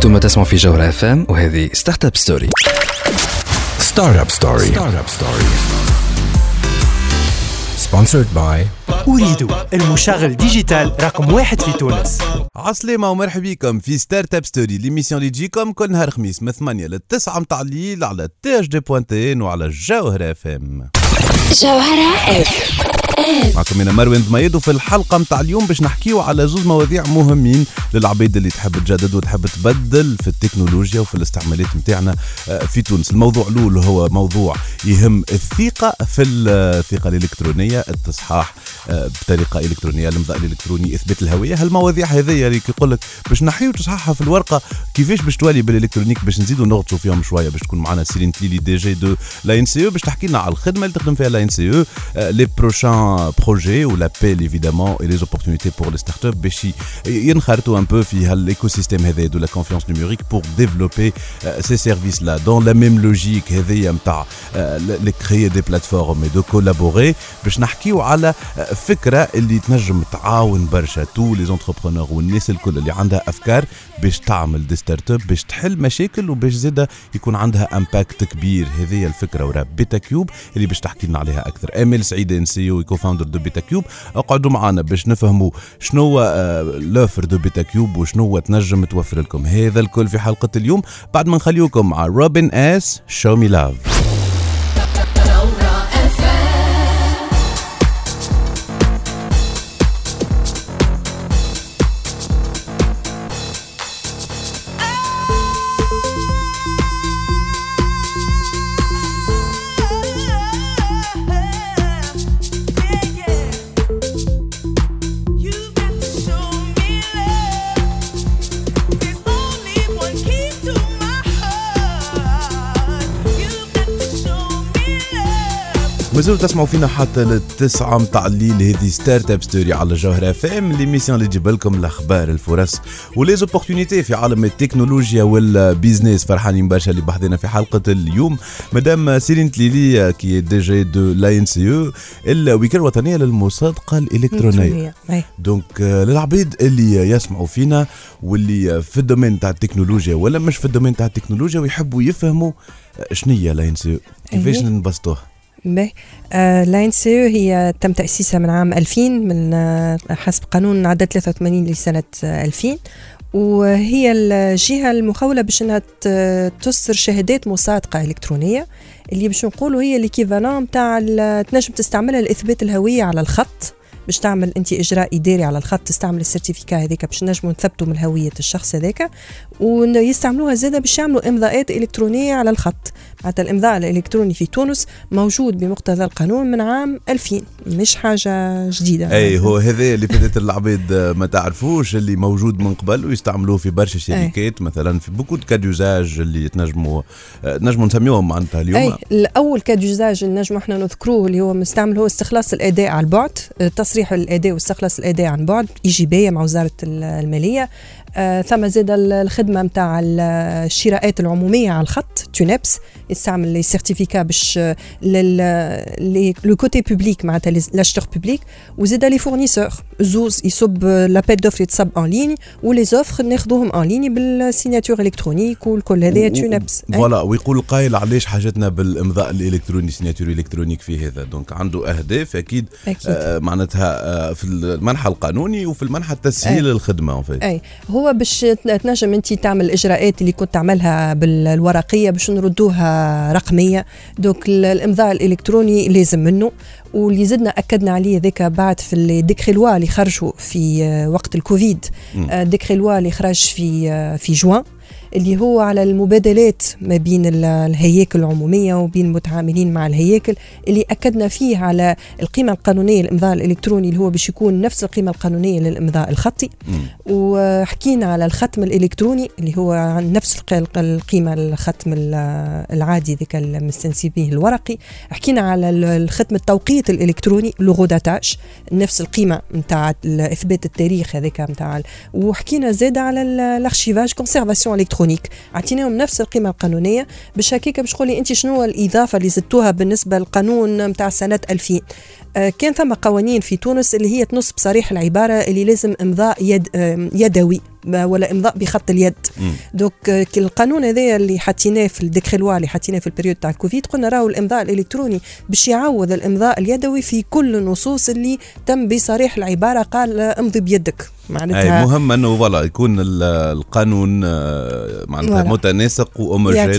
أنتم تسمعوا في جوهرة FM وهذه Startup Story Startup Story Startup Story sponsored by Ooredoo المشغل digital رقم واحد في تونس. عسلامة ومرحبا بكم في Startup Story l'émission اللي تجيكم كل نهار خميس من 8 ل 9 متاع الليل على THD point tn وعلى الجوهرة FM جوهرة F معكم أنا مروان ضميد وفي الحلقة متاع اليوم باش نحكيو على زوز مواضيع مهمين للعباد اللي تحب تجدد وتحب تبدل في التكنولوجيا وفي الاستعمالات متاعنا آه، في تونس. الموضوع الأول هو موضوع يهم الثقة في الثقة الإلكترونية التصحاح آه، بطريقة إلكترونية الامضاء الإلكتروني إثبات الهوية. هالمواضيع هذيا اللي يقول لك باش نحيو تصححها في الورقة كيفاش باش تولي بال électronique باش نزيدوا نغطوا فيهم شوية باش تكون معنا سيرين تليلي دي جي دو لا إن سي إو باش تحكي لنا على الخدمة اللي تخدم فيها l'ANCE les prochains projets l'appel évidemment et les opportunités pour les startups باش ينخرطوا un peu في هال écosystème هذا de la confiance numérique pour développer euh, ces services là dans la même logique هذيا نتاع euh, créer des plateformes et de collaborer. باش نحكيو على euh, فكره اللي تنجم تعاون برشا tous les entrepreneurs والناس الكل اللي عندها افكار باش تعمل des startups باش تحل مشاكل وباش زاده يكون عندها impact كبير هذه الفكرة ورا BetaCube اللي باش تحكي لنا عليها أكثر امل سعيد ان سي أو كو فاوندر دو بيتا كيوب أقعدوا معنا باش نفهموا شنو l'offre de BetaCube وشنو تنجم توفر لكم. هذا الكل في حلقة اليوم. بعد ما نخليوكم مع Robin S Show Me Love مازالوا تسمعوا فينا حتى للتسعة متاع الليل. هذه Startup Story على جوهرة FM l'émission اللي تجيب لكم الأخبار الفرص و les opportunités في عالم التكنولوجيا وال business فرحانين برشا اللي بحضنا في حلقة اليوم. مدام سيرين تليلي qui est DG de l'ANCE الوكالة الوطنية للمصادقة الإلكترونية. donc للعباد اللي يسمعوا فينا واللي في ال domaine تاع التكنولوجيا ولا مش في ال domaine تاع التكنولوجيا ويحبوا يفهموا شنو هي l'ANCE كيفاش نبسطوها باهي آه l'ANCE هي تم تأسيسها من عام 2000 من آه حسب قانون عدد 83 لسنة آه 2000 وهي الجهة المخولة باش إنها تصدر شهادات مصادقة إلكترونية اللي باش نقولوا هي l'équivalent نتاع تنجم تستعملها لإثبات الهوية على الخط باش تعمل أنت إجراء إداري على الخط تستعمل ال certificat هذاك باش نجموا نثبتوا من هوية الشخص هذاك. ويستعملوها زاده باش يعملوا إمضاءات إلكترونية على الخط. معناتها الإمضاء الإلكتروني في تونس موجود بمقتضى القانون من عام 2000 مش حاجة جديدة. أي هو هذا اللي بدات العباد ما تعرفوش اللي موجود من قبل ويستعملوه في برشا شركات مثلا في beaucoup cas d'usage اللي تنجموا نجموا نسميوهم معناتها اليوم. أي الأول cas d'usage اللي نجموا إحنا نذكروه اللي هو مستعمل هو استخلاص الاداء على البعد. تصريح الاداء واستخلاص الاداء عن بعد ايجابيه مع وزارة المالية. آه ثم زاد الخدمة نتاع الشراءات العمومية على الخط تونبس يستعمل لي سيرتيفيكا باش لو كوتي بوبليك معناتها لاشتور بوبليك وزاد لي فورنيسور زوز يصب لابيل دوفر يتصب ان ليني ولي زوفر ناخذوهم ان ليني بالسيناتور الكترونيك والكل هذايا تونبس فوالا ويقول القائل علاش حاجتنا بالإمضاء الإلكتروني سيناتور الكترونيك في هذا. دونك عنده أهداف أكيد, أكيد. آه معناتها آه في المنحى القانوني وفي المنحى التسهيل أي. الخدمه أي. هو باش تنجم انت تعمل الاجراءات اللي كنت تعملها بالورقية باش نردوها رقمية. donc الامضاء الإلكتروني لازم منه. واللي زدنا أكدنا عليه ذاك بعد في ال décret-loi اللي خرجوا في وقت الكوفيد. ال décret-loi اللي خرج في في جوان. اللي هو على المبادلات ما بين الهياكل العمومية وبين المتعاملين مع الهياكل اللي أكدنا فيه على القيمة القانونية للإمضاء الإلكتروني اللي هو باش يكون نفس القيمة القانونية للإمضاء الخطي. وحكينا على الختم الإلكتروني اللي هو نفس القيمة الختم العادي ذاك المستنسي به الورقي. حكينا على الختم التوقيت الإلكتروني l'horodatage نفس القيمة نتاع إثبات التاريخ هذاك نتاع وحكينا زاد على ال archivage conservation électronique électronique أعطيناهم نفس القيمة القانونية باش هكاك باش تقولي أنت شنو الإضافة اللي زدتوها بالنسبة للقانون نتاع سنة 2000 آه كان ثم قوانين في تونس اللي هي تنص بصريح العبارة اللي لازم إمضاء يد آه يدوي ولا إمضاء بخط اليد. مم. donc آه، القانون هذايا اللي حطيناه في ال décret-loi اللي حطيناه في ال période تاع الكوفيد قلنا راهو الإمضاء الإلكتروني باش يعوض الإمضاء اليدوي في كل النصوص اللي تم بصريح العبارة قال آه، امضي بيدك. معناتها مهم أنه voilà يكون ال- القانون آه، معناتها. متناسق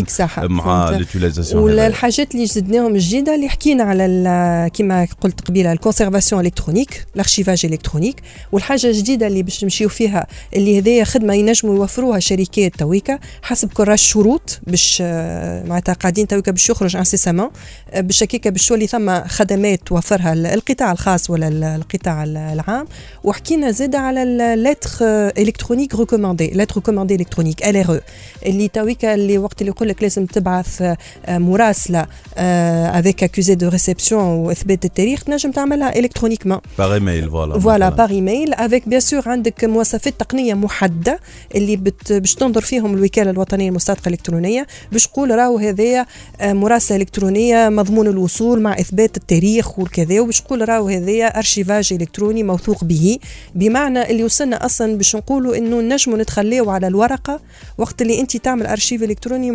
صحة مع فهمت. l'utilisation والحاجات اللي زدناهم الجديدة اللي حكينا على كما قلت قبيلة ال conservation électronique ال archivage électronique والحاجة الجديدة اللي باش نمشيو فيها اللي هذيا خدمة ينجموا يوفروها شركات تويكا حسب كراس شروط باش آه، معناتها قاعدين تويكا باش يخرج incessamment باش هكاك باش تولي ثم خدمات توفرها ال- القطاع الخاص ولا ال- القطاع ال- العام وحكينا زاد على ال lettre électronique recommandée lettre recommandée électronique L R اللي تويكا اللي وقت اللي يقول لك لازم تبعث آه، مراسلة avec accusé de réception واثبات التاريخ تنجم تعملها électroniquement par email voilà voilà مثلاً. par email avec bien sûr عندك مواصفات تقنية محددة اللي باش تنظر فيهم الوكالة الوطنية للمصادقه الإلكترونية باش تقول راهو هذايا آه، مراسلة إلكترونية مضمون الوصول مع إثبات التاريخ والكذا وباش تقول راهو هذايا archivage إلكتروني موثوق به. بمعنى اللي وصلنا أصلا باش نقولوا إنه نجموا نتخليو على الورقة وقت اللي أنت تعمل أرشيف إلكتروني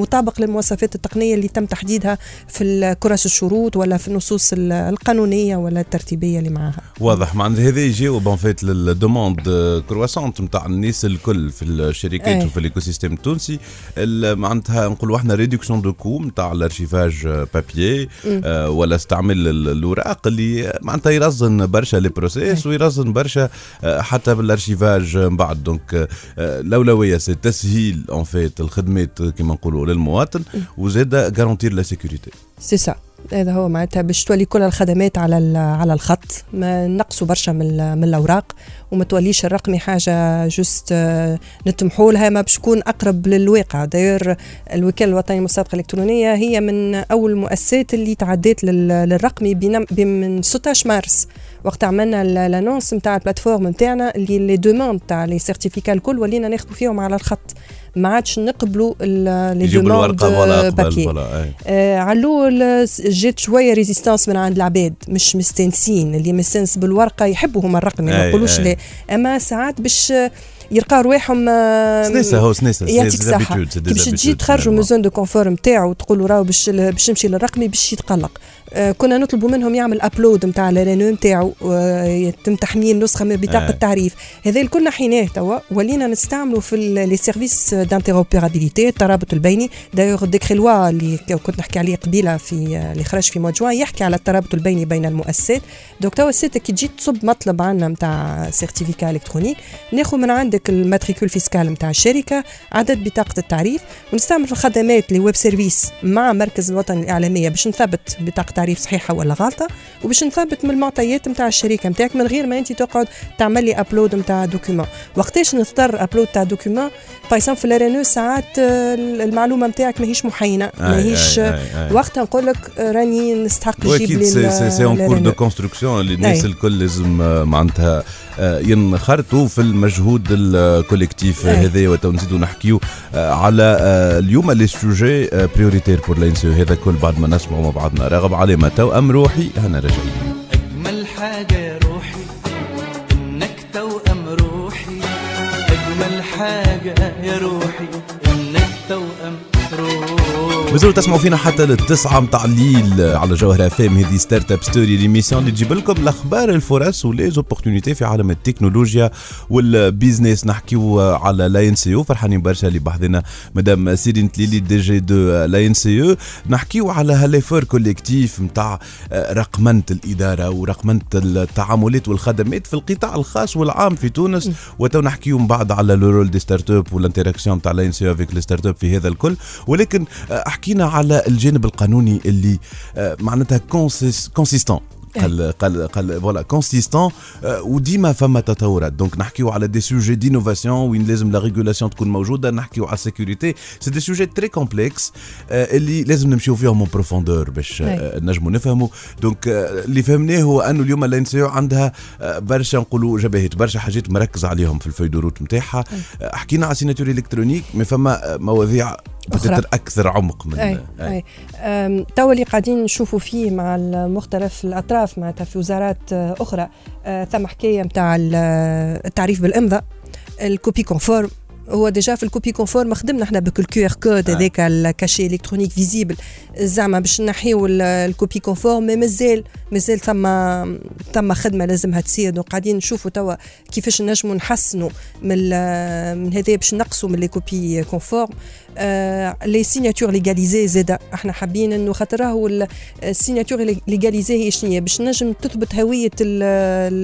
مطابق للمواصفات التقنية اللي تم تحديدها في كراس الشروط ولا في النصوص ال- القانونية ولا الترتيبية اللي معها. واضح. معناتها هذا يجاوب en fait لل demande croissante نتاع الناس الكل في الشركات أي. وفي ال écosystème التونسي. ال- معناتها نقولوا إحنا réduction de coût نتاع ال archivage papier آه، ولا استعمال ال- الأوراق اللي معناتها يرزن برشا les process ويرزن برشا آه، حتى بال archivage من بعد. donc آه، الأولوية c'est تسهيل en fait الخدمات كما نقولوا للمواطن وزاد garantir la sécurité سي سا هذا هو معناتها باش تولي كل الخدمات على على الخط. ما نقصوا برشا من من الأوراق وما توليش الرقمي حاجة juste آه، نتمحوا لها ما باش تكون أقرب للواقع. d'ailleurs الوكالة الوطنية للمصادقة الإلكترونية هي من أول المؤسسات اللي تعديت لل- للرقمي من 16 مارس. وقت عملنا l'annonce نتاع ال plateforme نتاعنا اللي les demandes تاع les certificats الكل ولينا ناخذوا فيهم على الخط. ما عادش نقبلوا les demandes أي. آه على الأول جات شوية résistance من عند العباد مش مستانسين اللي مستانس بالورقة يحبوا هما الرقم ما يقولوش. لا أما ساعات باش آه، يلقاو رواحهم آه، سنيسة هو سنيسة يعطيك كي باش تجي تخرجوا من zone de confort نتاعو وتقولوا راهو باش باش تمشي للرقمي باش يتقلق. آه، كنا نطلبوا منهم يعمل upload نتاع ال RNE نتاعو آه، يتم تحميل نسخة من بطاقة آه. التعريف. هذا الكل نحيناه توا. ولينا نستعملوا في les services d'interopérabilité الترابط البيني. d'ailleurs décret-loi اللي كنت نحكي عليه قبيلة في آه، اللي خرج في mois جوان يحكي على الترابط البيني بين المؤسسات. donc توا ال site كي تجي تصب مطلب عندنا نتاع certificat électronique ناخذ من عندك ال matricule fiscal نتاع الشركة عدد بطاقة التعريف ونستعمل في الخدمات les web services مع مركز الوطني الإعلامية باش نثبت بطاقة تعريف صحيحة ولا غلطة وباش نثبت من المعطيات نتاع الشركة نتاعك من غير ما أنت تقعد تعمل لي upload نتاع document وقتاش نضطر upload تاع document parfois ال R ساعات آه، المعلومة نتاعك ماهيش محينه ماهيش وقتها نقول لك آه، راني نستحق نجيب لي سي اون كور دو الرينو. كونستركسيون اللي الناس. الكل لازم آه، معناتها آه، ينخرطوا في المجهود الكوليكتيف. هذا وتو نزيدوا نحكيو آه، على اليوم لي سوجي بريوريتير بور لانسيو هذا كل بعد ما نسمعوا مع بعضنا راغب علامه توأم روحي هنا راجعين أجمل حاجة مازالوا تسمعوا فينا حتى للتسعة متاع الليل على جوهرة FM هذه Startup Story l'émission اللي تجيب لكم الأخبار الفرص و les opportunités في عالم التكنولوجيا وال business نحكيو على l'ANCE فرحانين برشا اللي بحذنا مدام سيرين تليلي دي جي دو لا ان سي أو نحكيو على ه l'effort collectif نتاع رقمنة الإدارة ورقمنة التعاملات والخدمات في القطاع الخاص والعام في تونس. وتو نحكيو من بعد على le rôle des startups وال interaction نتاع l'ANCE avec في هذا الكل. ولكن آه، حكينا على الجانب القانوني اللي آه، معناتها consistant قال قال قال voilà consistant وديما فما تطورات donc نحكيو على des sujets d'innovation وين لازم la régulation تكون موجوده نحكيو على ال sécurité c'est des sujets très complexes اللي لازم نمشيو فيهم en profondeur باش نجموا نفهموا donc اللي فهمناه هو انه اليوم ال ANCE عندها برشا نقولوا جبهات برشا حاجات مركز عليهم في ال feuille de route نتاعها حكينا على signature électronique mais فما مواضيع. peut-être أكثر عمق من اي اي أم، توا اللي قاعدين نشوفوا فيه مع مختلف الاطراف معناتها في وزارات آه، أخرى. آه، ثم حكاية نتاع التعريف بالإمضاء ال copie conforme. هو déjà في ال copie conforme خدمنا إحنا بكل QR code هذاك ال cachet électronique visible. زعما باش نحيو ال- ال copie conforme mais مازال مازال ثم ثم خدمة لازمها تصير donc قاعدين نشوفوا توا كيفاش نجموا نحسنوا من من هذا باش نقصوا من les copies conformes. آه les signatures légalisées زاده إحنا حابين إنه خاطر راهو ال signature légalisée هي شنو باش نجم تثبت هوية ال-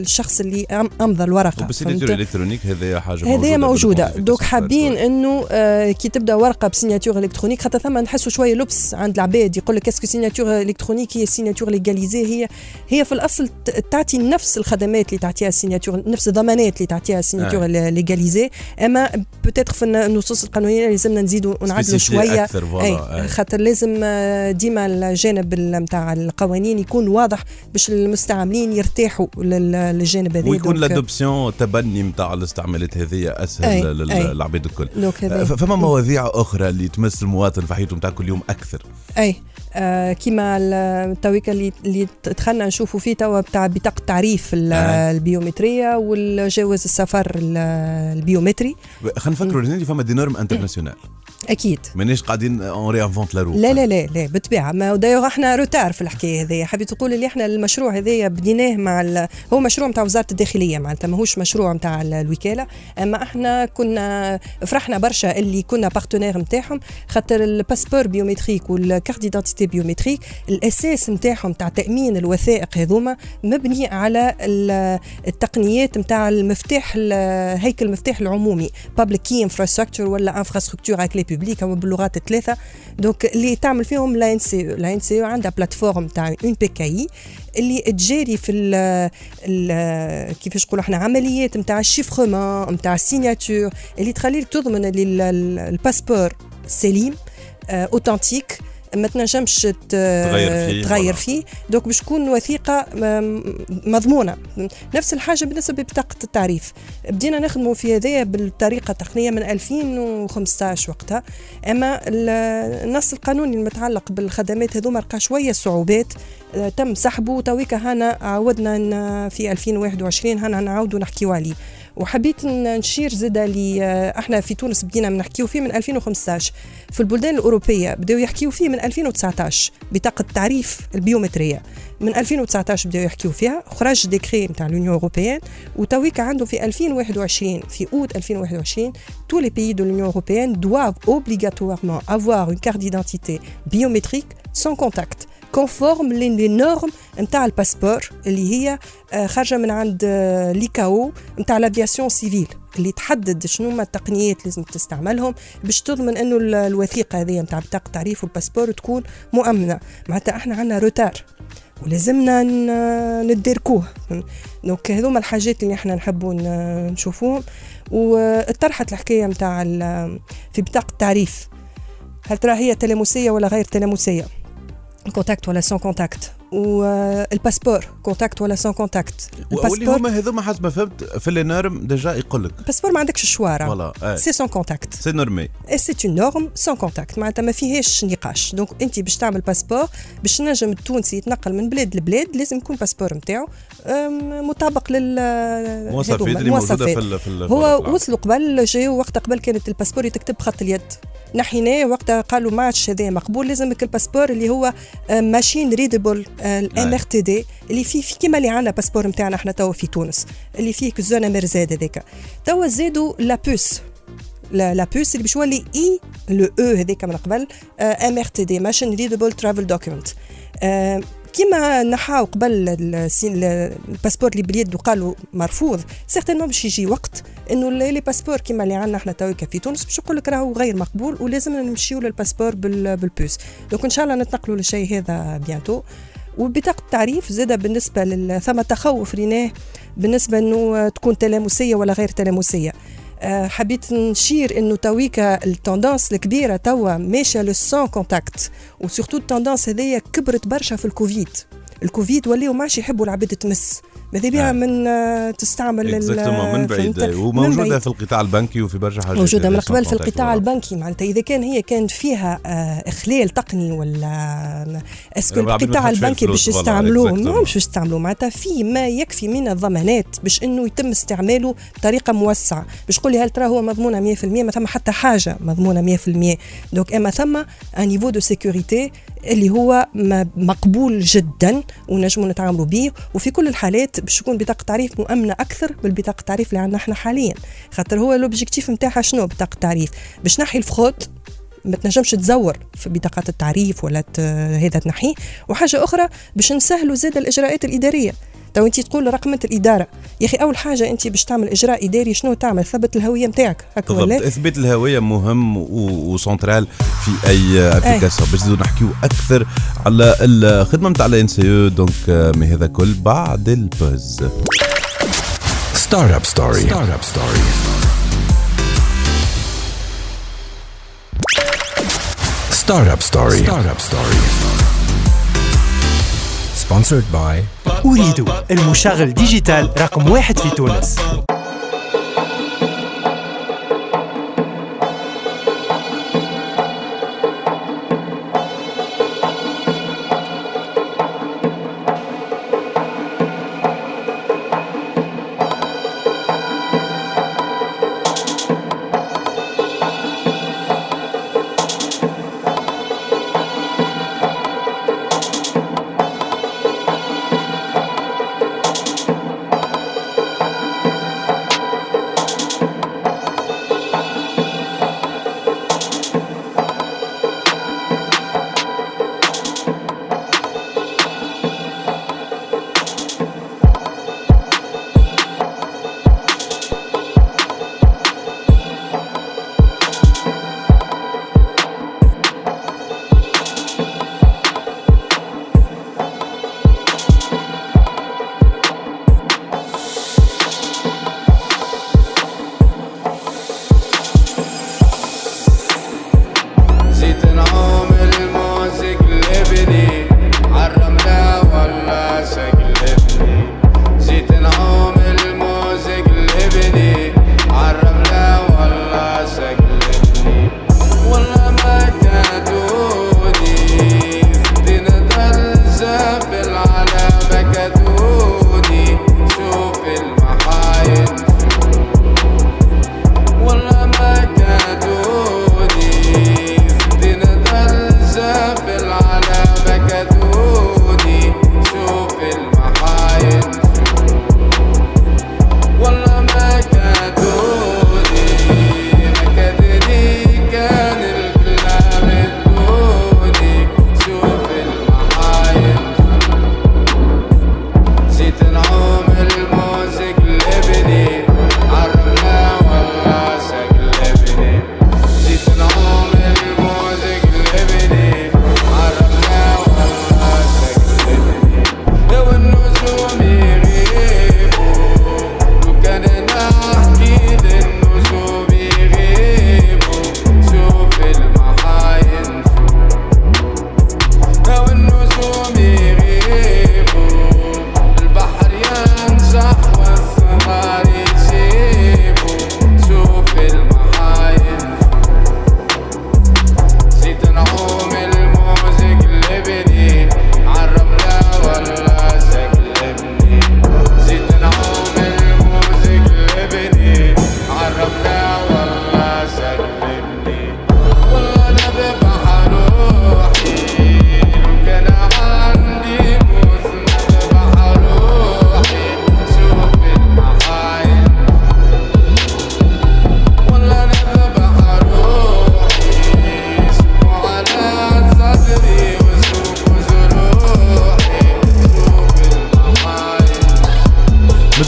الشخص اللي أمضى الورقة وبال signature فهمت؟ ال électronique هذه حاجة هذه موجودة. donc حابين. إنه آه كي تبدأ ورقة ب signature électronique خاطر ثم نحسوا شوية لبس عند العباد. يقول لك est-ce que signature électronique هي signature légalisée هي هي في الأصل تعطي نفس الخدمات اللي تعطيها ال signature نفس الضمانات اللي تعطيها ال signature légalisée أما peut-être في النصوص القانونية لازمنا نزيدوا ونعدلوا spécifier شوية. أي. خاطر لازم آه، ديما الجانب نتاع القوانين يكون واضح باش المستعملين يرتاحوا لل- للجانب هذا ويكون l'adoption تبني نتاع الاستعمالات هذه أسهل. للعباد الكل ف- فما مواضيع أخرى اللي تمس المواطن في حياته نتاع كل يوم أكثر أي آه كيما ال- التويكا اللي اللي دخلنا نشوفوا فيه توا بتاع بطاقة آه. البيومترية والجواز السفر ال- البيومتري خلينا نفكروا فما des normes internationales أكيد. مانيش قاعدين on réinvente لا لا لا لا لا بالطبيعة. mais d'ailleurs إحنا retard في الحكاية هذيا حبيت تقول اللي إحنا المشروع هذايا بديناه مع ال... هو مشروع نتاع وزارة الداخلية معناتها ماهوش مشروع نتاع ال- الوكالة. أما إحنا كنا فرحنا برشا اللي كنا partenaires نتاعهم خاطر ال passeport biométrique وال carte d'identité biométrique الأساس نتاعهم تاع تأمين الوثائق هذوما مبني على ال- التقنيات نتاع المفتاح ال- هيكل المفتاح العمومي public key infrastructure ولا infrastructure à clé publique هما باللغات الثلاثه donc اللي تعمل فيهم لا ان سي لا ان سي عندها plateforme تاع un PKI اللي تجاري في ال كيفاش نقولوا إحنا عمليات نتاع ال chiffrement نتاع ال signature اللي تخليك تضمن ال passeport سليم authentique ما تنجمش تغير فيه، تغير. فيه. donc باش تكون وثيقة مضمونة. نفس الحاجة بالنسبة ببطاقه التعريف. بدينا نخدموا في هذايا بالطريقة التقنية من 2015 وقتها. أما ال- النص القانوني المتعلق بالخدمات هذوما لقى شوية صعوبات. آه، تم سحبه تويكا هنا عودنا في 2021 هنا نعاودوا نحكيو عليه. وحبيت نشير زاده لي آه، إحنا في تونس بدينا نحكيو فيه من 2015 في البلدان الأوروبية بداوا يحكيو فيه من 2019 بطاقة التعريف البيومترية. من 2019 بداوا يحكيو فيها خرج ديكري نتاع لونيون اوروبيان وتويكا عنده في 2021 في أوت 2021 tous les pays de l'Union européenne doivent obligatoirement avoir une carte d'identité biométrique sans contact. Les normes نتاع ال passeport اللي هي خارجه من عند l'ICAO نتاع ال aviation civile اللي تحدد شنو ما التقنيات لازم تستعملهم باش تضمن انه ال- الوثيقه هذه نتاع بطاقه التعريف وال passeport تكون مؤمنه معناتها إحنا عندنا retard ولازمنا ن- ندركوه donc هذوما الحاجات اللي إحنا نحبوا نشوفوهم وطرحت الحكاية نتاع في بطاقه التعريف هل ترى هي تلامسيه ولا غير تلامسيه contact ولا sans contact وال passeport contact ولا sans contact واللي هما هذوما حسب ما فهمت في les normes déjà يقول لك. ال passeport ما عندكش الشوا راهو voilà c'est sans contact c'est normé c'est une norme sans contact معناتها ما فيهاش نقاش. donc انت باش تعمل passeport باش نجم التونسي يتنقل من بلاد لبلاد لازم يكون passeport نتاعو مطابق لل مواصفات هذوما، اللي موجودة المواصفات. في ال في ال هو وصلوا قبل جاو وقت قبل كانت ال passeport يتكتب بخط اليد. نحيناه وقتها قالوا ما عادش هذا مقبول لازمك الباسبور اللي هو ماشين ريدبل الام ار تي دي اللي فيه في كيما اللي عندنا باسبور نتاعنا إحنا توا في تونس اللي فيه كزونا مرزاد هذاك توا زادوا لابوس لا بوس اللي باش يولي اي لو أو هذاك من قبل ام ار تي دي ماشين ريدبل ترافل دوكيمنت كيما نحاو قبل الباسبور اللي باليد وقالوا مرفوض سيغتينمون باش يجي وقت إنه les passeports كيما اللي عندنا إحنا تويكا في تونس باش يقول لك راهو غير مقبول ولازمنا نمشيو لل passeport بال- بال puce. donc إن شاء الله نتنقلوا للشيء هذا bientôt وبطاقة التعريف زاد بالنسبة لل... ثم تخوف ريناه بالنسبة إنه تكون تلامسية ولا غير تلامسية. آه، حبيت نشير إنه تويكا ال tendance الكبيرة توا ماشية لل sans contact و surtout ال tendance هذيا كبرت برشا في الكوفيد. الكوفيد ولاو ما عادش يحبوا العباد تمس. ماذا بيها آه. من آه، تستعمل من بعيد فهمت؟ من وموجودة بعيد. في القطاع البنكي وفي برشا حاجات موجودة من قبل في القطاع. البنكي معناتها إذا كان هي كانت فيها آه، إخلال تقني ولا est-ce que العباد ما القطاع البنكي باش يستعملوه. ما باش يستعملوه معناتها في ما يكفي من الضمانات باش إنه يتم استعماله بطريقة موسعة باش تقول لي هل ترى هو مضمونة 100% ما ثم حتى حاجة مضمونة 100% donc أما ثم un niveau de sécurité اللي هو مقبول جدا ونجموا نتعاملوا به وفي كل الحالات باش تكون بطاقة تعريف مؤمنة أكثر بالبطاقه التعريف اللي عندنا إحنا حاليا. خاطر هو l'objectif نتاعها شنو بطاقة التعريف باش نحي la fraude ما تنجمش تزور في بطاقات التعريف ولا هذا تنحيه وحاجة أخرى باش نسهلوا زاد الإجراءات الإدارية. تو انت تقول رقمه الإدارة. يا أخي أول حاجة أنت باش تعمل إجراء إداري شنو تعمل؟ ثبت الهوية نتاعك هكا بالضبط. ولا إثبات الهوية مهم وسنترال في أي application باش نزيدو نحكيو أكثر على الخدمة نتاع ال ANCE donc آه، من هذا كل بعد ال pause start up story start-up story start-up story start-up story sponsored by أريد المشغل digital رقم واحد في تونس.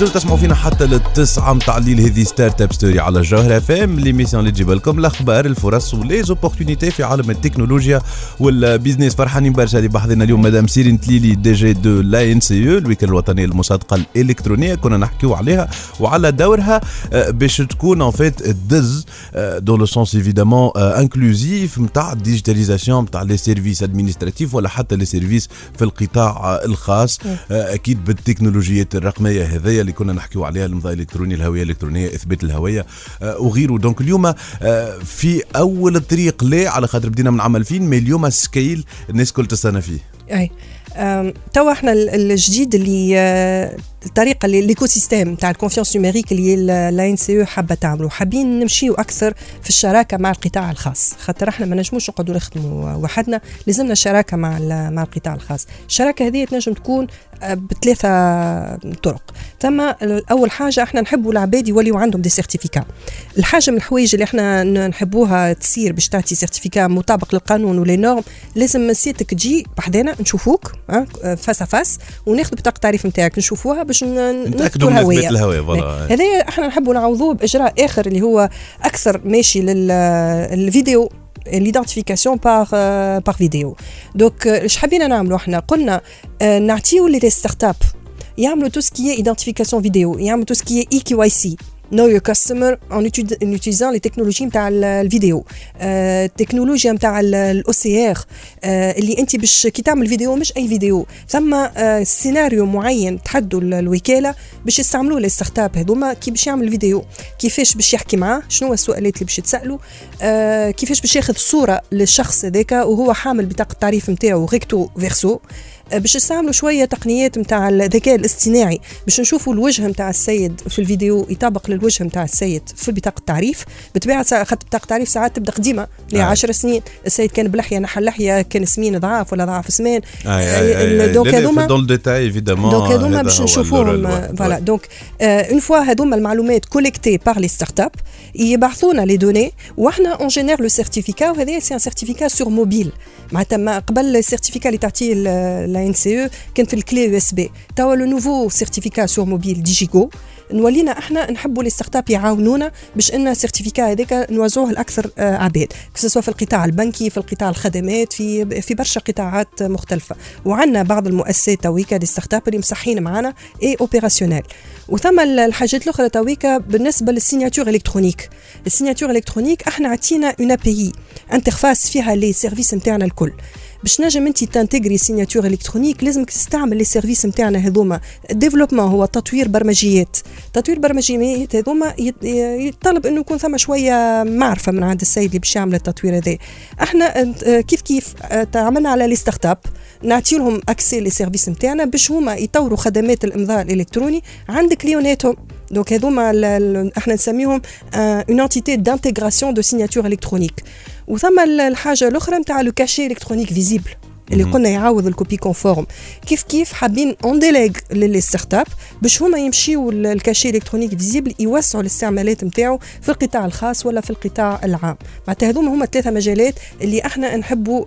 تسمعوا فينا حتى للتسعة متاع الليل هذه start-up story على الجوهرة FM l'émission اللي تجيب لكم الأخبار الفرص و les opportunités في عالم التكنولوجيا وال business فرحانين برشا اللي بحضنا اليوم مدام سيرين تليلي دي جي دو لا ان سي أو الوكالة الوطنية للمصادقه الإلكترونية كنا نحكيو عليها وعلى دورها آه، باش تكون en fait dans le sens évidemment inclusif نتاع la digitalisation نتاع les services administratifs ولا حتى les services في القطاع آه، الخاص. آه، أكيد بالتكنولوجيات الرقمية هذيا اللي كنا نحكيو عليها الامضاء الالكتروني الهوية الإلكترونية إثبات الهوية آه، وغيره donc اليوم آه، في أول الطريق ليه على خاطر بدينا من عام 2000 mais اليوم ce que الناس كل تستنى فيه. أي. توا إحنا ال- الجديد اللي آه، الطريقة اللي ال écosystème تاع la confiance numérique اللي l'ANCE حابة تعمله حابين نمشيو أكثر في الشراكة مع القطاع الخاص. خاطر إحنا ما نجموش نقعدوا نخدموا وحدنا لازمنا شراكة مع مع القطاع الخاص. الشراكة هذه تنجم تكون آه، بثلاثة طرق. ثم اول حاجة إحنا نحبوا العباد يوليوا عندهم des certificats الحاجة من الحوايج اللي إحنا نحبوها تصير باش تعطي certificat مطابق للقانون و les normes لازم سيتك تجي بحذانا نشوفوك face à face وناخذ بطاقه التعريف نتاعك. نشوفوها باش نتأكدوا من اثبات الهويه voilà. هذا إحنا نحبوا نعوضوه بإجراء آخر اللي هو أكثر ماشي لل vidéo l'identification par par vidéo donc إيش حبينا نعملوا إحنا قلنا نعطيو les start-up يعملوا tout ce qui identification vidéo يعملوا tout ce qui e-KYC customer en, uti- en utilisant les technologies نتاع ال- الفيديو التكنولوجيا نتاع ال OCR اللي انت باش كي تعمل فيديو مش اي فيديو ثم سيناريو معين تحدوا ال- الوكاله باش يستعملوه les start-up هذوما كي باش يعمل فيديو كيفاش باش يحكي معاه شنو هو السؤالات اللي باش تسالوا آه، كيفاش باش ياخذ صوره للشخص هذاك وهو حامل بطاقه التعريف نتاعو recto verso باش نستعملوا شوية تقنيات نتاع الذكاء الاصطناعي باش نشوفوا الوجه نتاع السيد في الفيديو يطابق للوجه نتاع السيد في بطاقة التعريف. بطبيعة خاطر بطاقة التعريف ساعات تبدأ قديمة ل آه. 10 سنين. السيد كان بلحية نحى اللحيه كان سمين ضعاف ولا ضعف سمان donc donc هذوما dans le détail évidemment donc هذوما باش نشوفوهم voilà. donc une fois هذوما المعلومات collectées par les start-up يبعثونا les données وإحنا on génère le certificat وهذا c'est un certificat sur mobile معناتها قبل ال certificat اللي تعطيه l'ANCE كانت la clé USB. توا le nouveau certificat sur mobile DigiGo نولينا إحنا نحبوا les start-up يعاونونا باش إن ال certificat هذاك نوزعوه لاكثر آه، عباد سواء في القطاع البنكي في القطاع الخدمات في في برشا قطاعات مختلفة. وعندنا بعض المؤسسات تويكا des start-up اللي مصحين معنا et opérationnelles وثم ال- الحاجات الأخرى تويكا بالنسبة لل signature électronique ال signature électronique إحنا عطينا une interface فيها les services نتاعنا الكل. باش نجم انت تنتجري signature électronique لازمك تستعمل les services نتاعنا هذوما. ال développement هو تطوير برمجيات. تطوير برمجيات هذوما يتطلب إنه يكون ثم شوية معرفة من عند السيد اللي باش يعمل التطوير هذا. إحنا آه، كيف كيف آه، تعاملنا على les start-up نعطي لهم accès les services نتاعنا باش هما يطوروا خدمات الامضاء الإلكتروني عند كليوناتهم. donc هذوما إحنا نسميهم une entité d'intégration de signature électronique وثم ال- الحاجة الأخرى نتاع le cachet électronique visible. اللي قلنا يعوض la copie conforme. كيف كيف حابين on délègue لل les start-up باش هما يمشيو ال- ال cachet électronique visible يوسعوا الاستعمالات نتاعو في القطاع الخاص ولا في القطاع العام. معناتها هذوما هما ثلاثة مجالات اللي إحنا نحبوا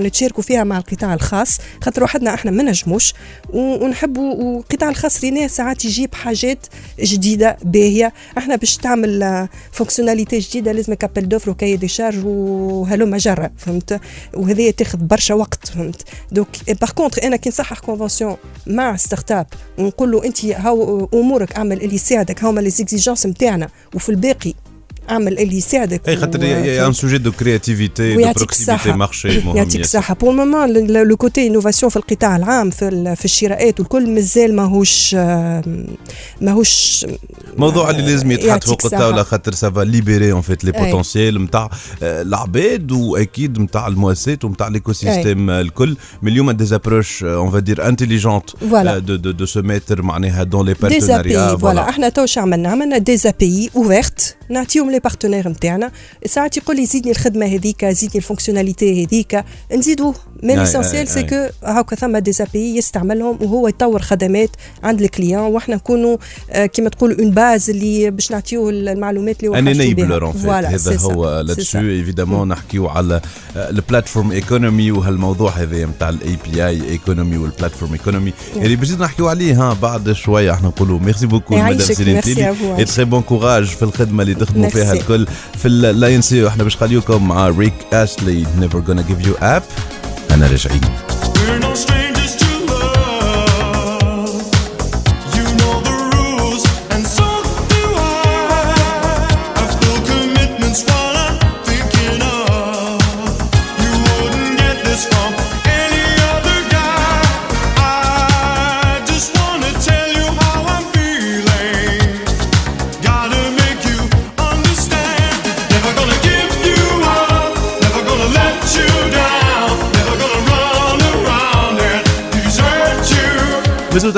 نتشاركوا فيها مع القطاع الخاص خاطر وحدنا إحنا ما نجموش ونحبوا والقطاع الخاص لينا ساعات يجيب حاجات جديدة باهية. إحنا باش تعمل fonctionnalité جديدة لازمك appel d'offres و cahier des charges وهلوما جرى فهمت؟ وهذه تاخذ برشا وقت فهمت. donc par contre أنا كي نصحح convention مع start-up ونقول له أنت هاو أمورك أعمل اللي يساعدك هاوما les exigences نتاعنا وفي الباقي أعمل اللي يساعدك أي خاطر و- يا ان سوجي دو كرياتيفيتي دو ويعطيك بروكسيميتي الصحة. مارشي مهم يعطيك ياسر. الصحة بور مومون لو كوتي انوفاسيون في القطاع العام في ال- في الشراءات والكل مازال ماهوش آم، ماهوش موضوع اللي لازم يتحط يعطيك فوق الصحة. الطاوله خاطر سافا ليبيري اون فيت لي أي. بوتونسيال نتاع العباد واكيد نتاع المؤسسات ونتاع ليكو سيستيم الكل من اليوم دي زابروش اون فادير انتيليجونت Voilà. دو دو دو سو ميتر معناها دون لي دي زابي بارتناريا فوالا إحنا تو شو عملنا عملنا des API ouvertes نعطيهم les partenaires نتاعنا. ساعات يقول لي زيدني الخدمة هذيك زيدني ال fonctionnalité هذيك نزيدوه. mais l'essentiel c'est que هاكا ثما des API يستعملهم وهو يطور خدمات عند ال client وإحنا نكونوا آه، كيما تقول une base اللي باش نعطيو المعلومات اللي هو ان حاجته بها. enabler en fait Voilà, هذا هو لاتسو. évidemment نحكيو على ال platform economy وهالموضوع هذا نتاع ال API economy وال platform economy اللي باش نحكيو عليه ها بعد شوية إحنا نقولوا merci beaucoup madame سيلين تيلي. تري بون كوراج في الخدمة اللي تخدموا فيها. الكل. في اللاين سي إحنا باش خليوكم مع ريك أشلي نيفر gonna give you اب أنا راجعين.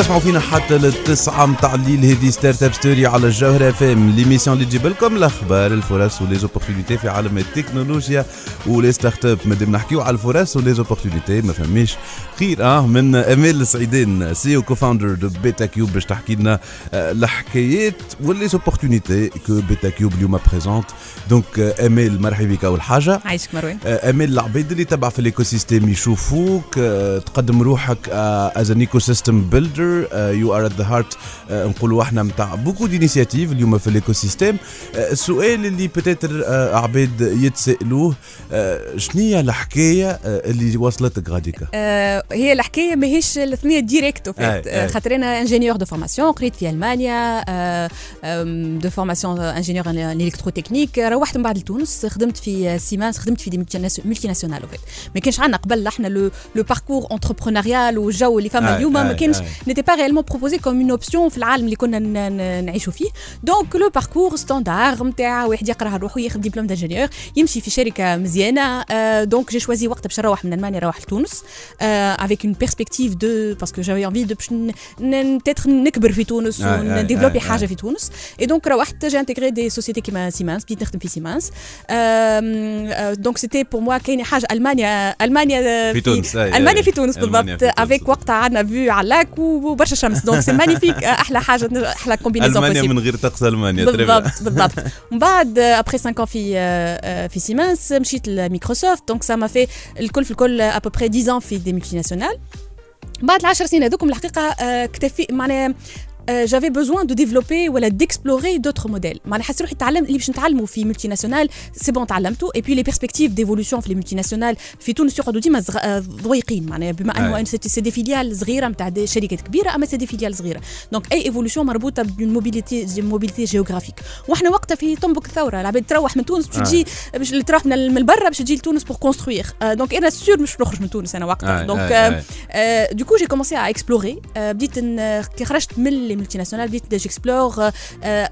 مازالوا تسمعوا فينا حتى للتسعة متاع الليل. هذه Startup Story على الجوهرة اف ام l'émission اللي تجيب لكم الاخبار الفرص و les opportunités في عالم التكنولوجيا و les start-up مادام نحكيو على الفرص و les opportunités ما فماش خير. آه من امال السعيدين CEO co-founder de بيتا كيوب باش تحكي لنا آه، الحكايات و les opportunités que بيتا كيوب اليوم présente donc آه، امال مرحبا بك. أول حاجة عايشك مروان. آه، امال العباد اللي تبع في ال écosystème يشوفوك آه، تقدم روحك از ان ايكو سيستم بيلدر يو ار ات ذا هارت نقولوا إحنا نتاع beaucoup d'initiatives اليوم في ال écosystème السؤال اللي peut-être عباد يتسألوه آه، شنية الحكاية آه، اللي وصلتك غاديكا؟ آه هي الحكاية ماهيش الاثنية directe. آه خاطر أنا ingénieur de formation قريت في ألمانيا آه de formation ingénieur en électrotechnique روحت من بعد لتونس خدمت في سيمانس خدمت في des multinationales ما كانش عندنا قبل إحنا le parcours entrepreneurial والجو اللي فما اليوم ما كانش أي. N'était pas réellement proposé comme une option في العالم اللي كنا ن- ن- نعيشوا فيه donc le parcours standard نتاع واحد يقرأ روحه ياخذ diplôme d'ingénieur يمشي في شركة مزيانة donc j'ai choisi وقت باش نروح من ألمانيا نروح لتونس avec une perspective de parce que j'avais envie de باش ن- ن- peut-être نكبر في تونس أي، أي، أي، ون développer أي. حاجة في تونس اي donc روحت j'ai intégré des sociétés كيما سيمانس بديت نخدم في سيمانس donc c'était pour moi كاين حاجة المانيا ألمانيا في تونس، أي، أي. المانيا في تونس ألمانيا بالضبط في تونس. avec وقتها عندنا vue على ال lac وبرشا شمس. دونك c'est magnifique أحلى حاجة أحلى combinaison ألمانيا من غير طقس ألمانيا. بالضبط بالضبط. من بعد après 5 ans في آه، في سيمانس مشيت لميكروسوفت. donc ça m'a في الكل في الكل à peu près 10 ans في des multinationales بعد العشر سنين هذوكم الحقيقة آه، اكتفي معناها j'avais besoin de développer ولا d'explorer d'autres modèles معناها حسيت روحي تعلم اللي باش نتعلموا في multinationale c'est bon تعلمته et puis les perspectives d'évolution في les multinationales في تونس يقعدوا ديما ضيقين معناها بما انه. c'est des filiales صغيره نتاع شركات كبيره اما c'est des filiales صغيره donc évolution مربوطه بال mobilité mobilité géographique وإحنا وقتها في تنبك الثوره العباد تروح من تونس باش. تجي باش تروح من برا باش تجي لتونس pour construire donc أنا sûr مش نخرج من تونس أنا وقتها donc آه، آه. du coup j'ai commencé à explorer بديت كي خرجت من les multinationales بديت j'explore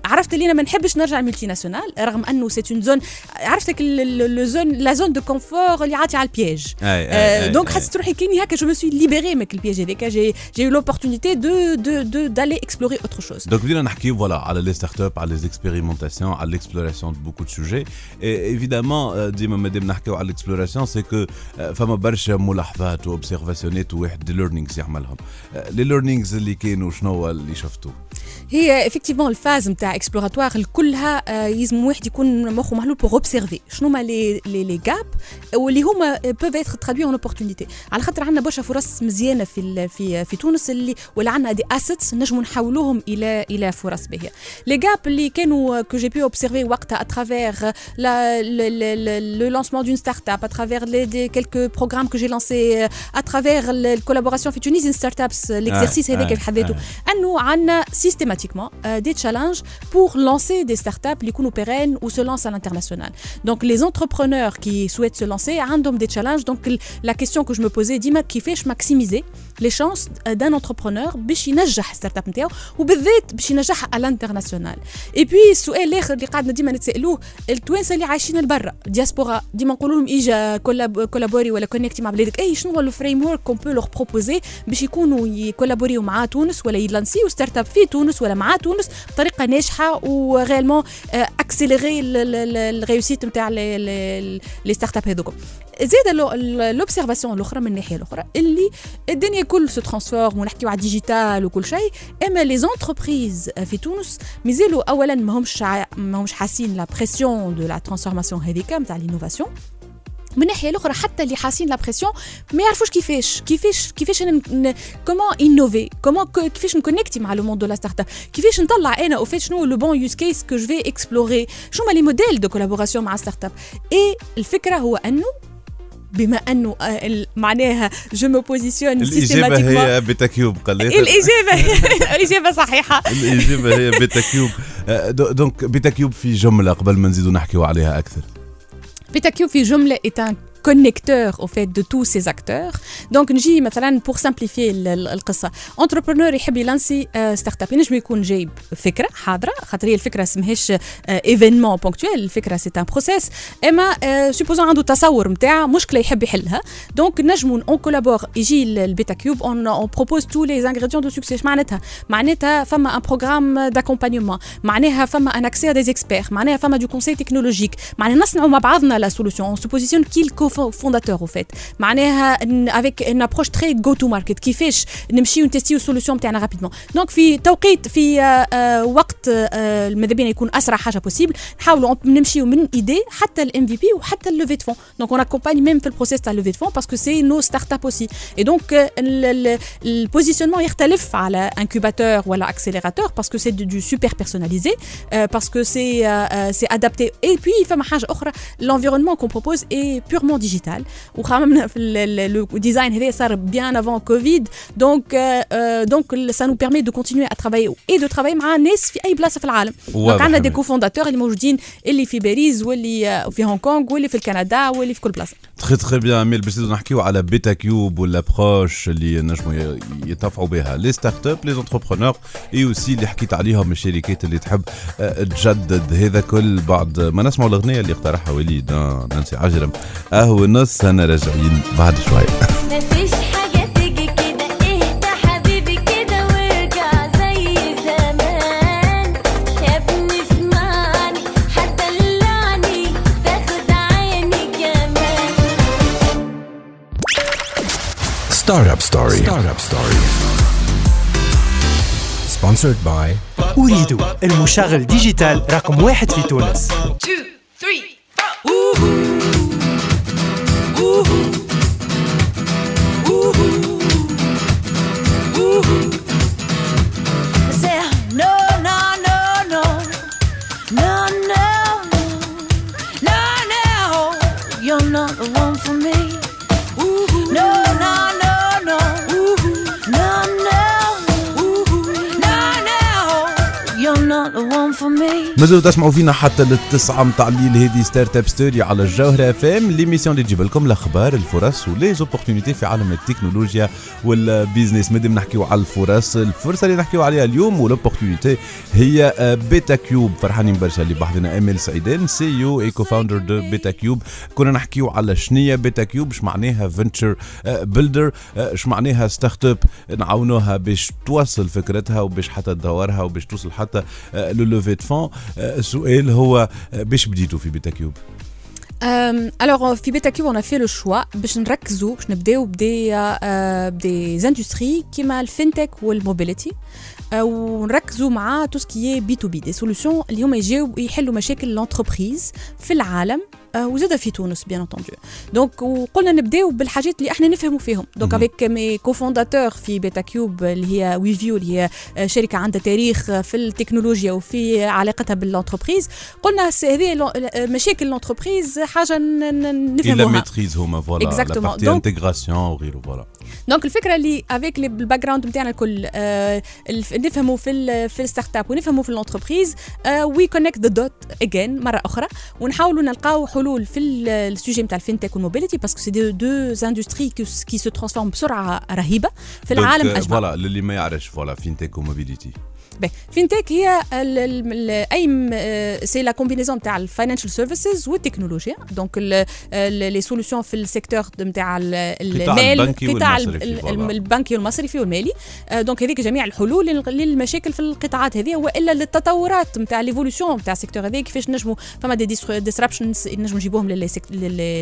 عرفت اللي أنا ما نحبش نرجع multinationale رغم أنه c'est une zone عرفت لك le zone la zone de confort اللي عاطي على البياج أي، أي، أي، donc أي. حسيت روحي كيني هكا je me suis libérée من البياج هذاك j'ai j'ai eu l'opportunité de de de d'aller explorer autre chose Donc, بدينا نحكيو voilà على les start-up على les expérimentations على l'exploration de beaucoup de sujets évidemment ديما مادام نحكيو على l'exploration c'est que فما برشا ملاحظات و observationات وواحد des learnings يعملهم les learnings اللي كانوا شنو هو اللي شفتوا هي effectivement ال phase نتاع exploratoire كلها آه، يلزم واحد يكون مخه محلول pour observer شنو هما لي لي لي جاب واللي هما peuvent être traduits en opportunités على خاطر عندنا برشا فرص مزيانة في في في تونس اللي ولا عندنا des assets نجموا نحولوهم إلى إلى فرص باهية. les gaps اللي كانوا que j'ai pu observer وقتها à travers start-up, à travers les, des, quelques programmes que j'ai lancés, euh, à travers la collaboration في Tunisian Startups, l'exercice آه، هذاك في حد ذاته. أنه عندنا systématiquement euh, des challenges pour lancer des startups اللي يكونوا pérennes ou se lancent à l'international. Donc les entrepreneurs qui souhaitent se lancer عندهم des challenges. Donc l- la question que je me posais ديما كيفاش maximiser les chances euh, d'un entrepreneur باش ينجح ال start-up نتاعو وبالذات باش ينجحها على ال international. et puis السؤال الآخر اللي قعدنا ديما نتسالوه التوانسه اللي عايشين لبرا دياسبورا ديما نقولوا لهم اجا collab collaborer ولا connecter مع بلادك اي شنو هو ال framework qu'on peut leur proposer باش يكونوا يcollaborerو مع تونس ولا يlancerو start start-up في تونس ولا مع تونس بطريقة ناجحة و également accélérer ال réussite نتاع les start-up هذوك زيد l'observation الأخرى من الناحية الأخرى اللي الدنيا كل se transforme ونحكيو على digital وكل شيء أما les entreprises في تونس مازالوا اولا ماهمش ماهمش حاسين la pression de la transformation هذيك نتاع l'innovation من الناحيه الأخرى حتى اللي حاسين la pression ما يعرفوش كيفاش كيفاش كيفاش أنا comment innover comment كيفاش نconnecter مع le monde de la start-up كيفاش نطلع أنا en fait شنو le bon use case que je vais explorer شنو هما les modèles de collaboration مع start-up et الفكرة هو أنه بما أنه آه، معناها je me positionne الإجابة هي بيتا كيوب قلت الإجابة الإجابة صحيحة. الإجابة هي بيتا كيوب آه، do- donc بيتا كيوب في جملة قبل ما نزيدوا نحكيو عليها أكثر. بدك في جملة étant connecteur au fait de tous ces acteurs. donc نجي مثلا pour simplifier ال- ال- القصة entrepreneur يحب يلانسي startup ينجم يكون جايب فكرة حاضرة خاطر هي الفكرة اسمهاش événement ponctuel الفكرة c'est un process اما supposons عنده تصور نتاع مشكلة يحب يحلها donc نجموا on collabore يجي ال- البيتا كيوب on on propose tous les ingrédients de succès معناتها معناتها فما un programme d'accompagnement معناها فما un accès des experts معناها فما du conseil technologique معناها نصنعوا مع بعضنا la solution on se positionne كي ال cofondateur au fait معناها avec une approche très go to market كيفاش نمشيو نتيستيو ال solution نتاعنا rapidement donc في توقيت في آه، آه، وقت آه، ماذا بينا يكون اسرع حاجة possible نحاولوا نمشيو من idée حتى ال MVP وحتى ال levée de fonds donc on accompagne même في ال process تاع ال levée de fonds parce que c'est nos startups aussi et donc البوزيسيونمون يختلف على انكوباتور ولا اكسيليراتور باسكو سي دو سوبر بيرسوناليزي باسكو سي سي ادابتي اي بوي فما حاجة أخرى l'environnement qu'on propose est purement digital وخممنا في لو ديزاين هذا صار Covid. Donc euh, euh, donc ça nous permet de continuer à travailler et de travailler مع ناس في اي بلاصه في العالم دونك عندنا دي. كوفونداتور اللي موجودين اللي في باريس واللي في هونغ كونغ واللي في الكندا واللي في كل بلاصه très très bien Emile باش نحكيو على بيتا كيوب وال approche اللي نجموا ي- يتنفعوا بها les startups les entrepreneurs et aussi اللي حكيت عليهم الشركات اللي تحب تجدد هذا كل بعد ما نسمعوا الاغنيه اللي اقترحها وليد نانسي عجرم اهو نص أنا راجعين بعد شوية مفيش حاجة تيجي كده اهدى حبيبي كده وارجع زي زمان. يا ابني اسمعني هتدلعني تاخد عيني كمان. Startup Story. Startup Story. Sponsored by أريد المشغل ديجيتال رقم واحد في تونس. Uh. مازالوا تسمعوا فينا حتى للتسعة متاع الليل. هذه Startup Story على الجوهرة اف ام l'émission اللي تجيب لكم الأخبار الفرص و les opportunités في عالم التكنولوجيا وال business مادام نحكيو على الفرص الفرصة اللي نحكيو عليها اليوم وال opportunité هي آه، بيتا كيوب فرحانين برشا اللي بحضنا اميل سعيدان CEO et co-founder de بيتا كيوب كنا نحكيو على شنية بيتا كيوب اش معناها venture builder معناها startup نعاونوها باش توصل فكرتها وباش حتى تدورها وباش توصل حتى levée de fonds السؤال هو آه، باش بديتوا في بيتا كيوب؟ Euh, alors في بيتا كيوب a fait le choix. باش نركزوا باش نبداو بدي بدي زاندستري كيما الفينتك والموبيليتي ونركزوا مع tout ce qui B to B des solutions اللي هما يجاوب يحلوا مشاكل l'entreprise في العالم. وزاد في تونس bien entendu donc وقلنا نبداو بالحاجات اللي إحنا نفهموا فيهم. donc avec mes cofondateurs في بيتا كيوب اللي هي ويفيو اللي هي آه، شركة عندها تاريخ في التكنولوجيا وفي علاقتها بال l'entreprise قلنا هذه مشاكل l'entreprise حاجة نفهموها. maîtrise هما voilà la Donc- intégration وغيره voilà donc الفكرة اللي avec ال background نتاعنا الكل آه نفهموا في في ال startup ونفهموا في ال entreprise we connect the dots again مرة أخرى ونحاولوا نلقاو حلول في ال- ال sujet نتاع ال fintech وال mobility parce que c'est deux deux industries qui se transforment بسرعة رهيبة في العالم آه، أجمع. voilà للي ما يعرفش voilà fintech و mobility fintech هي ال- ال- et c'est la combinaison تاع ال financial services والتكنولوجيا donc les solutions في ال secteur نتاع ال- المال قطاع البنكي والمصرفي والمالي. آه، donc هذيك جميع الحلول لل- للمشاكل في القطاعات هذه والا للتطورات نتاع l'évolution نتاع ال secteur هذا كيفاش نجموا فما des disruptions نجموا نجيبوهم les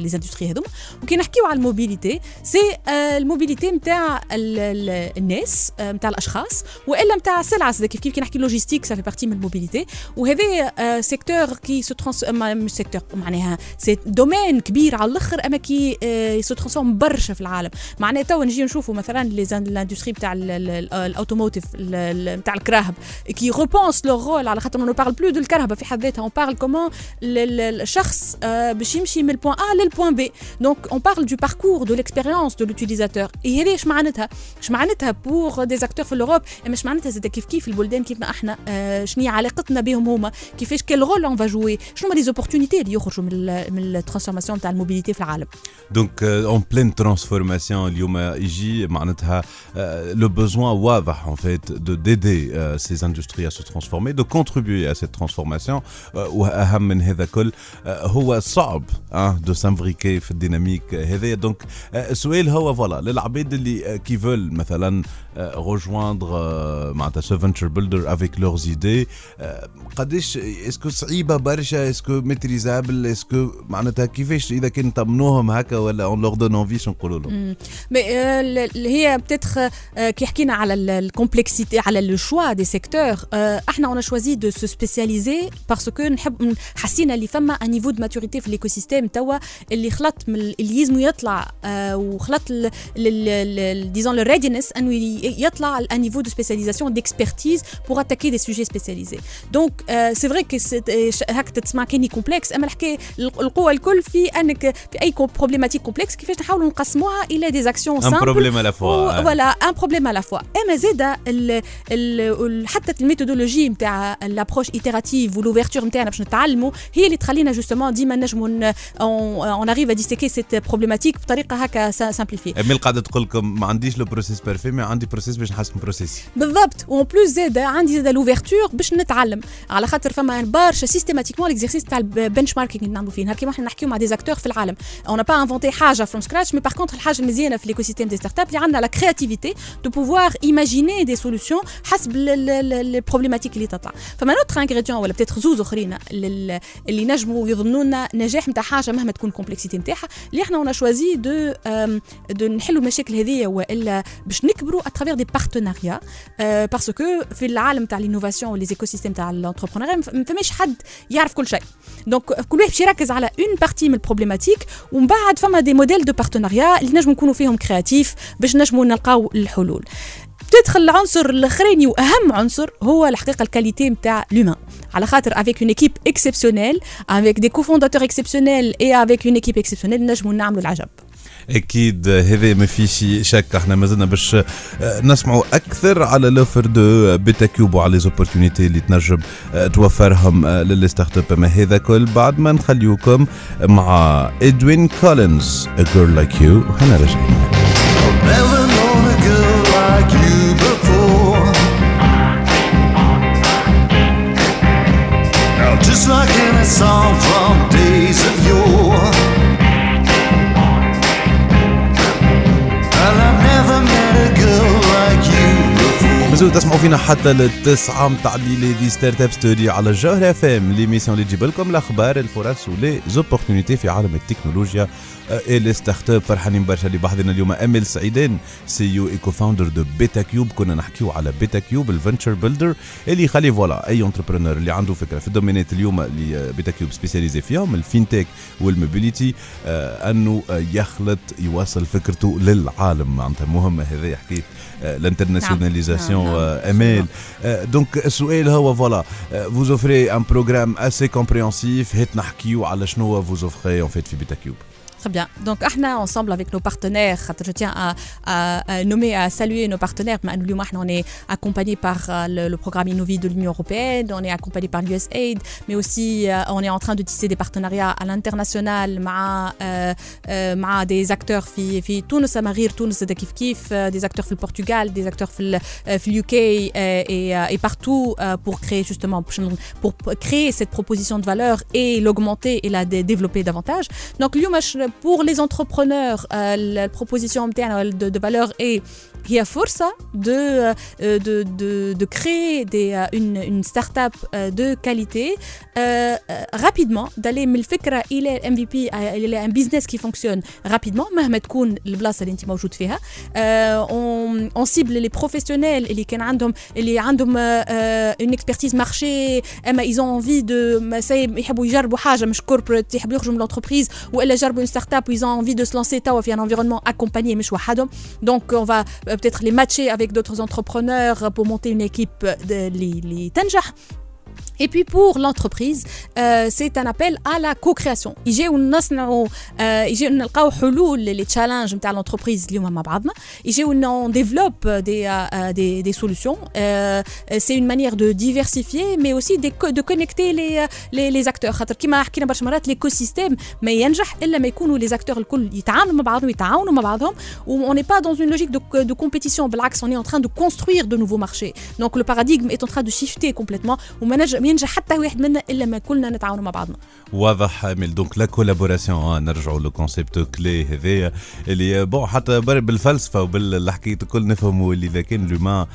industries هذوما وكي نحكيو على ال mobility c'est آه، ال mobility نتاع ال- ال- الناس آه، نتاع الأشخاص وإلا نتاع السلعة كيف كي نحكي logistique ça fait partie من ال mobility وهذا آه، secteur qui se trans- ما- مش secteur معناها c'est domaine كبير على الآخر اما كي آه، se transforme برشا في العالم معناها توا نجي نشوفوا مثلا les l'industrie نتاع ال automotive نتاع الكراهب كي repense le rôle على خاطر ne parle plus de الكرهبه في حد ذاتها on parle comment الشخص آه، باش يمشي من ال point A لل point B donc on parle de parcours de l'expérience de l'utilisateur et هذه اش معناتها اش معناتها pour des acteurs في الاوروب اما اش معناتها زاد كيف كيف البلدان كيفنا إحنا آه، شنو هي علاقتنا بهم هما كيفاش كل rôle on va jouer شنو هما les opportunités اللي يخرجوا من من ال transformation تاع ال mobility في العالم. donc en pleine transformation اليوم يجي معناتها le besoin واضح de d'aider euh, ces industries à se transformer de contribuer à cette transformation. Euh, واهم من هذا كل euh, هو صعب آه دو سامفريكي في الديناميك هذايا. دونك السؤال هو فوالا للعباد اللي كي فول مثلا rejoindre euh, معناتها ce venture builder avec leurs idées. Euh, قداش اسكو صعيبه برشا اسكو ميتريزابل اسكو معناتها كيفاش اذا كان طمنوهم هكا ولا اون لور دون انفي شنو نقولوا لهم مي آه، اللي هي بتتخ كي حكينا على الكومبلكسيتي على لو شوا دي سيكتور إحنا اون شوازي دو سو سبيسياليزي باسكو نحب حسينا اللي فما ان نيفو دو ماتوريتي في ليكو سيستيم توا اللي خلط من اللي يلزمو يطلع آه، وخلط ديزون لو ريدينس انه يطلع نيفو دو سبيسياليزاسيون ديكسبرتيز بور اتاكي دي سوجي سبيسياليزي دونك سي فري كي هاك تسمع كاني كومبلكس أما الحكاية القوه الكل في أنك في أي بروبليماتيك كومبلكس كيفاش نحاولوا نقسموها إلى دي اكسيون ان بروبليم على فوا فوالا ان بروبليم على فوا أما زاد ال- ال- ال- حتى ال méthodologie نتاع l'approche itérative و l'ouverture نتاعنا باش نتعلموا هي اللي تخلينا justement ديما نجموا on arrive à disséquer cette problématique بطريقة هكا simplifiée أمل قاعدة تقول لكم ما عنديش le process parfait ما عندي process باش نحسن process ي بالضبط. و en plus زاد عندي زاد l'ouverture باش نتعلم. على خاطر فما برشا systématiquement l'exercice تاع ال benchmarking اللي نعملوا فيه. نهار كيما إحنا نحكيو مع des acteurs في العالم. on va pas inventer حاجة from scratch mais par contre الحاجة المزيانة في l'écosystème des startups اللي عندنا la créativité de pouvoir imaginer des solutions حسب ال problématique اللي تطلع. فما un autre ingrédient ولا peut-être زوز أخرين لل- اللي نجموا يضمنوا لنا نجاح نتاع حاجة مهما تكون ال complexité نتاعها اللي إحنا on choisit de de نحلوا المشاكل هذه وإلا باش نكبروا à travers des partenariats parce que في العالم تاع l'innovation و les écosystèmes تاع ال entrepreneurs ما فماش حد يعرف كل شيء. donc كل واحد باش يركز على une partie من ال problématique ومن بعد فما des modèles de partenariat اللي نجموا نكونوا فيهم créatifs باش نجموا نلقاو الحلول. تدخل العنصر الاخراني واهم عنصر هو الحقيقة ال qualité نتاع l'humain على خاطر avec une équipe exceptionnelle avec des cofondateurs exceptionnels et avec une équipe exceptionnelle نجموا نعملوا العجب. أكيد هذا ما فيش شك. إحنا مازلنا باش آه، نسمعوا أكثر على l'offre de Beta Cube وعلى les opportunités اللي تنجم آه، توفرهم آه، ل les startups ما هذا كل بعد ما نخليوكم مع إدوين كولينز A Girl Like You. وحنا راجعين. Just like in a song from days of yore. مازالوا تسمعوا فينا حتى للتسعة متاع الليلة دي Startup Story على الجوهرة أف إم. l'émission اللي تجيب لكم الأخبار الفرص و les opportunités في عالم التكنولوجيا. et les startups فرحانين برشا اللي بحضرنا اليوم. أمل سعيدان CEO et co-founder de Beta Cube كنا نحكيو على Beta Cube ال venture builder. اللي يخلي voilà أي entrepreneur اللي عنده فكرة. في ال domaine ات اليوم اللي Beta Cube spécialisé فيهم ال fintech و ال mobilité آه أنه آه، يخلط يوصل فكرته للعالم. معناتها مهمه هذه حكايه آه، ال internationalisation نعم، نعم. آه، أمل آه، donc السؤال هو voilà vous offrez un programme assez compréhensif هات نحكيو على Très bien. Donc, ahna ensemble avec nos partenaires, je tiens à, nommer, à saluer nos partenaires. On est accompagné par euh, le, programme Innovi de l'Union européenne, on est accompagné par l'USAID, mais aussi euh, on est en train de tisser des partenariats à l'international, euh, euh, des acteurs fi, fi Tunis, Marir, Tunis, de Kif Kif, euh, des acteurs le Portugal, des acteurs le UK et, partout pour créer justement, pour créer cette proposition de valeur et l'augmenter et la développer davantage. Donc, l'UMH, pour les entrepreneurs, euh, la proposition de valeur est هي فرصة de, euh, de, de, de créer des, euh, une, une start-up euh, de qualité euh, euh, rapidement, d'aller من الفكرة إلى MVP إلى un business qui fonctionne rapidement مهما تكون البلاصة اللي أنت موجود فيها euh, on, on cible les professionnels اللي كان عندهم اللي عندهم euh, une expertise marché اما ils ont envie de ما سي- يحبوا يجربوا حاجة مش corporate يحبوا يخرجوا من l'entreprise وإلا جربوا une start-up ils ont envie de se lancer توا في un environnement accompagné مش وحدهم donc on va euh, peut-être les matcher avec d'autres entrepreneurs pour monter une équipe de les les Et puis pour l'entreprise, euh, c'est un appel à la co-création. يجيو نصنعوا euh, يجيو نلقاو حلول للي تشالنج نتاع l'entreprise اليوم مع بعضنا. يجيو on développe des euh, des, des solutions. Euh, c'est une manière de diversifier mais aussi de, co- de connecter les les, les acteurs. خاطر كيما حكينا برشا مرات l'écosystème ما ينجح الا ما يكونوا les acteurs الكل يتعاملوا مع بعضهم يتعاونوا مع بعضهم و on n'est pas dans une logique de, de compétition بالعكس on est en train de construire de nouveaux marchés. Donc le paradigme est en train de shifter complètement وما نجم ينجح حتى واحد منا إلا ما كلنا نتعاونوا مع بعضنا. واضح أمل donc la collaboration نرجعوا لل concept كلي هذايا اللي bon حتى بر- بالفلسفة وباللي حكيت الكل نفهموا اللي إذا كان l'humain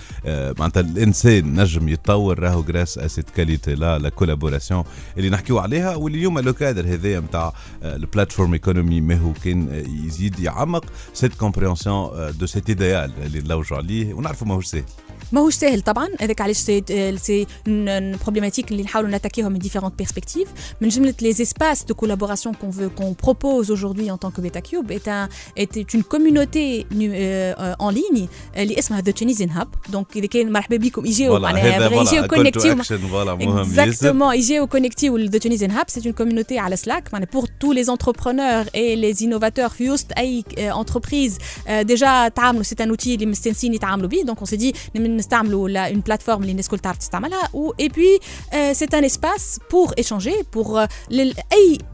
معناتها الإنسان نجم يتطور راهو grâce à cette qualité là la collaboration اللي نحكيو عليها واللي اليوم le cadre هذايا نتاع ال platform economy ما هو كان آه، يزيد يعمق cette compréhension de cet idéal اللي نلوجوا عليه. ونعرفوا ماهوش سهل ماهوش ساهل طبعا هذاك علاش c'est c'est une problématique اللي نحاولوا نتاكيوها من différentes perspectives من جمله les espaces de collaboration qu'on veut qu'on propose aujourd'hui en tant que Beta Cube est un est une communauté nu- euh, en ligne اللي اسمها The Tunisian Hub donc اذا كان مرحبا بكم يجيو Voilà, معناها هذا يجيو voilà, call to كونكتيو action, voilà, مهم ياسر. Exactement, يجيو كونكتيو ل The Tunisian Hub c'est une communauté على Slack معناها pour tous les entrepreneurs et les innovateurs في وسط اي آه، entreprise آه، déjà تعاملوا c'est un outil اللي مستنسين يتعاملوا به donc on s'est dit نم- نستعملوا لا- une plateforme اللي الناس الكل تعرف تستعملها و et puis euh, c'est un espace pour échanger pour euh, لل- اي آه،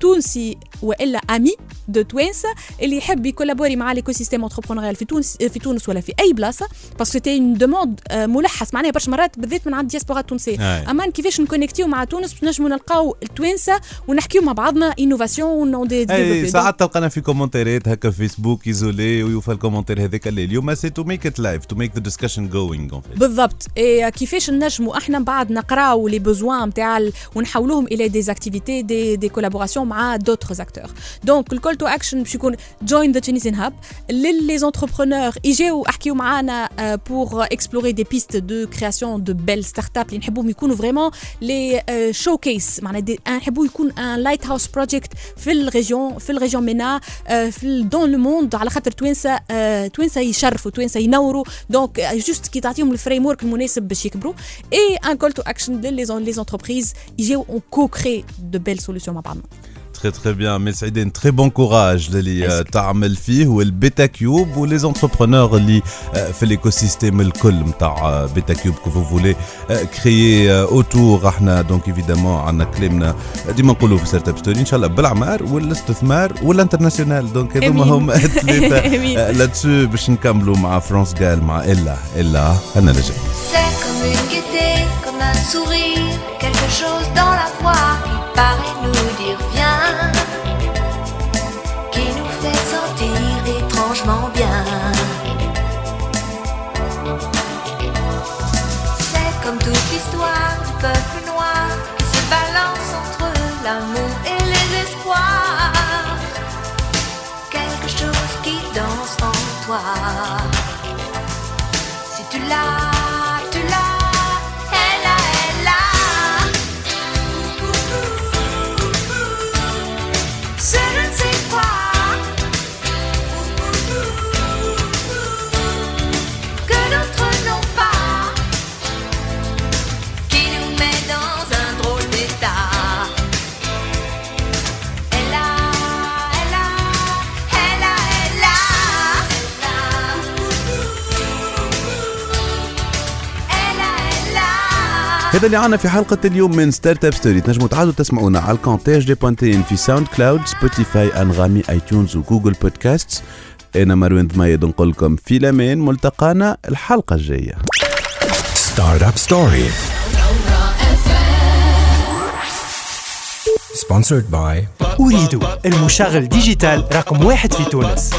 تونسي وإلا ami de توانسة اللي يحب يكولابوري مع l'écosystème في تونس في تونس ولا في أي بلاصة parce que c'était une demande ملحة معناها برشا مرات بالذات من عند الدياسبورا التونسيه. اما كيفاش نكونكتيو مع تونس؟ باش نجموا نلقاو التوانسة ونحكيو مع بعضنا innovation d'ailleurs ساعات تلقانا في commentaire ات هكا في فيسبوك isolé ويوفى ال commentaire هذاك اللي اليوم c'est to make it live to make the discussion going بالضبط. إيه كيفاش نجموا إحنا من بعد نقراو les besoins نتاع ونحولوهم إلى des activités de de collaboration مع d'autres acteurs donc ال call to action باش يكون join the Tunisian hub ل les entrepreneurs يجيو احكيو معانا pour explorer des pistes de création de belles startups اللي نحبوهم يكونوا vraiment les showcases معناها دي- نحبوا يكون un lighthouse project في ال région في ال région MENA آه، في dans le monde على خاطر توانسه آه، توانسه يشرفوا توانسه ينوروا donc juste كي تعطيهم ال framework المناسب باش يكبروا et un call to action les les entreprises يجيو on co-crée de belles solutions مع بعضنا très très bien أمل سعيدان très bon courage اللي آه، تعمل فيه وال Beta Cube و les entrepreneurs اللي آه، في ال écosystème الكل نتاع Beta Cube que vous voulez créer autour إحنا donc évidemment عندنا كلامنا ديما نقولوا في Startup Story ان شاء الله بالعمار والاستثمار وال international donc هذوما آمين. هم الثلاثه آمين. آه، لاتسو باش نكملوا مع فرانس قال مع الا الا أنا لجاي C'est comme une gaieté, comme un sourire, quelque chose dans la voix qui paraît nous peuple noir qui se balance entre l'amour et les espoirs. Quelque chose qui danse en toi. Si tu l'as, هذا اللي عنا في حلقة اليوم من Startup Story تنجموا تعادوا تسمعونا على الكونتاج دي بوانتين في SoundCloud Spotify أنغامي iTunes و Google Podcast أنا مروان ضمايد نقول لكم في الأمان ملتقانا الحلقة الجاية. Startup Story. Sponsored by Ooredoo المشغل digital رقم واحد في تونس.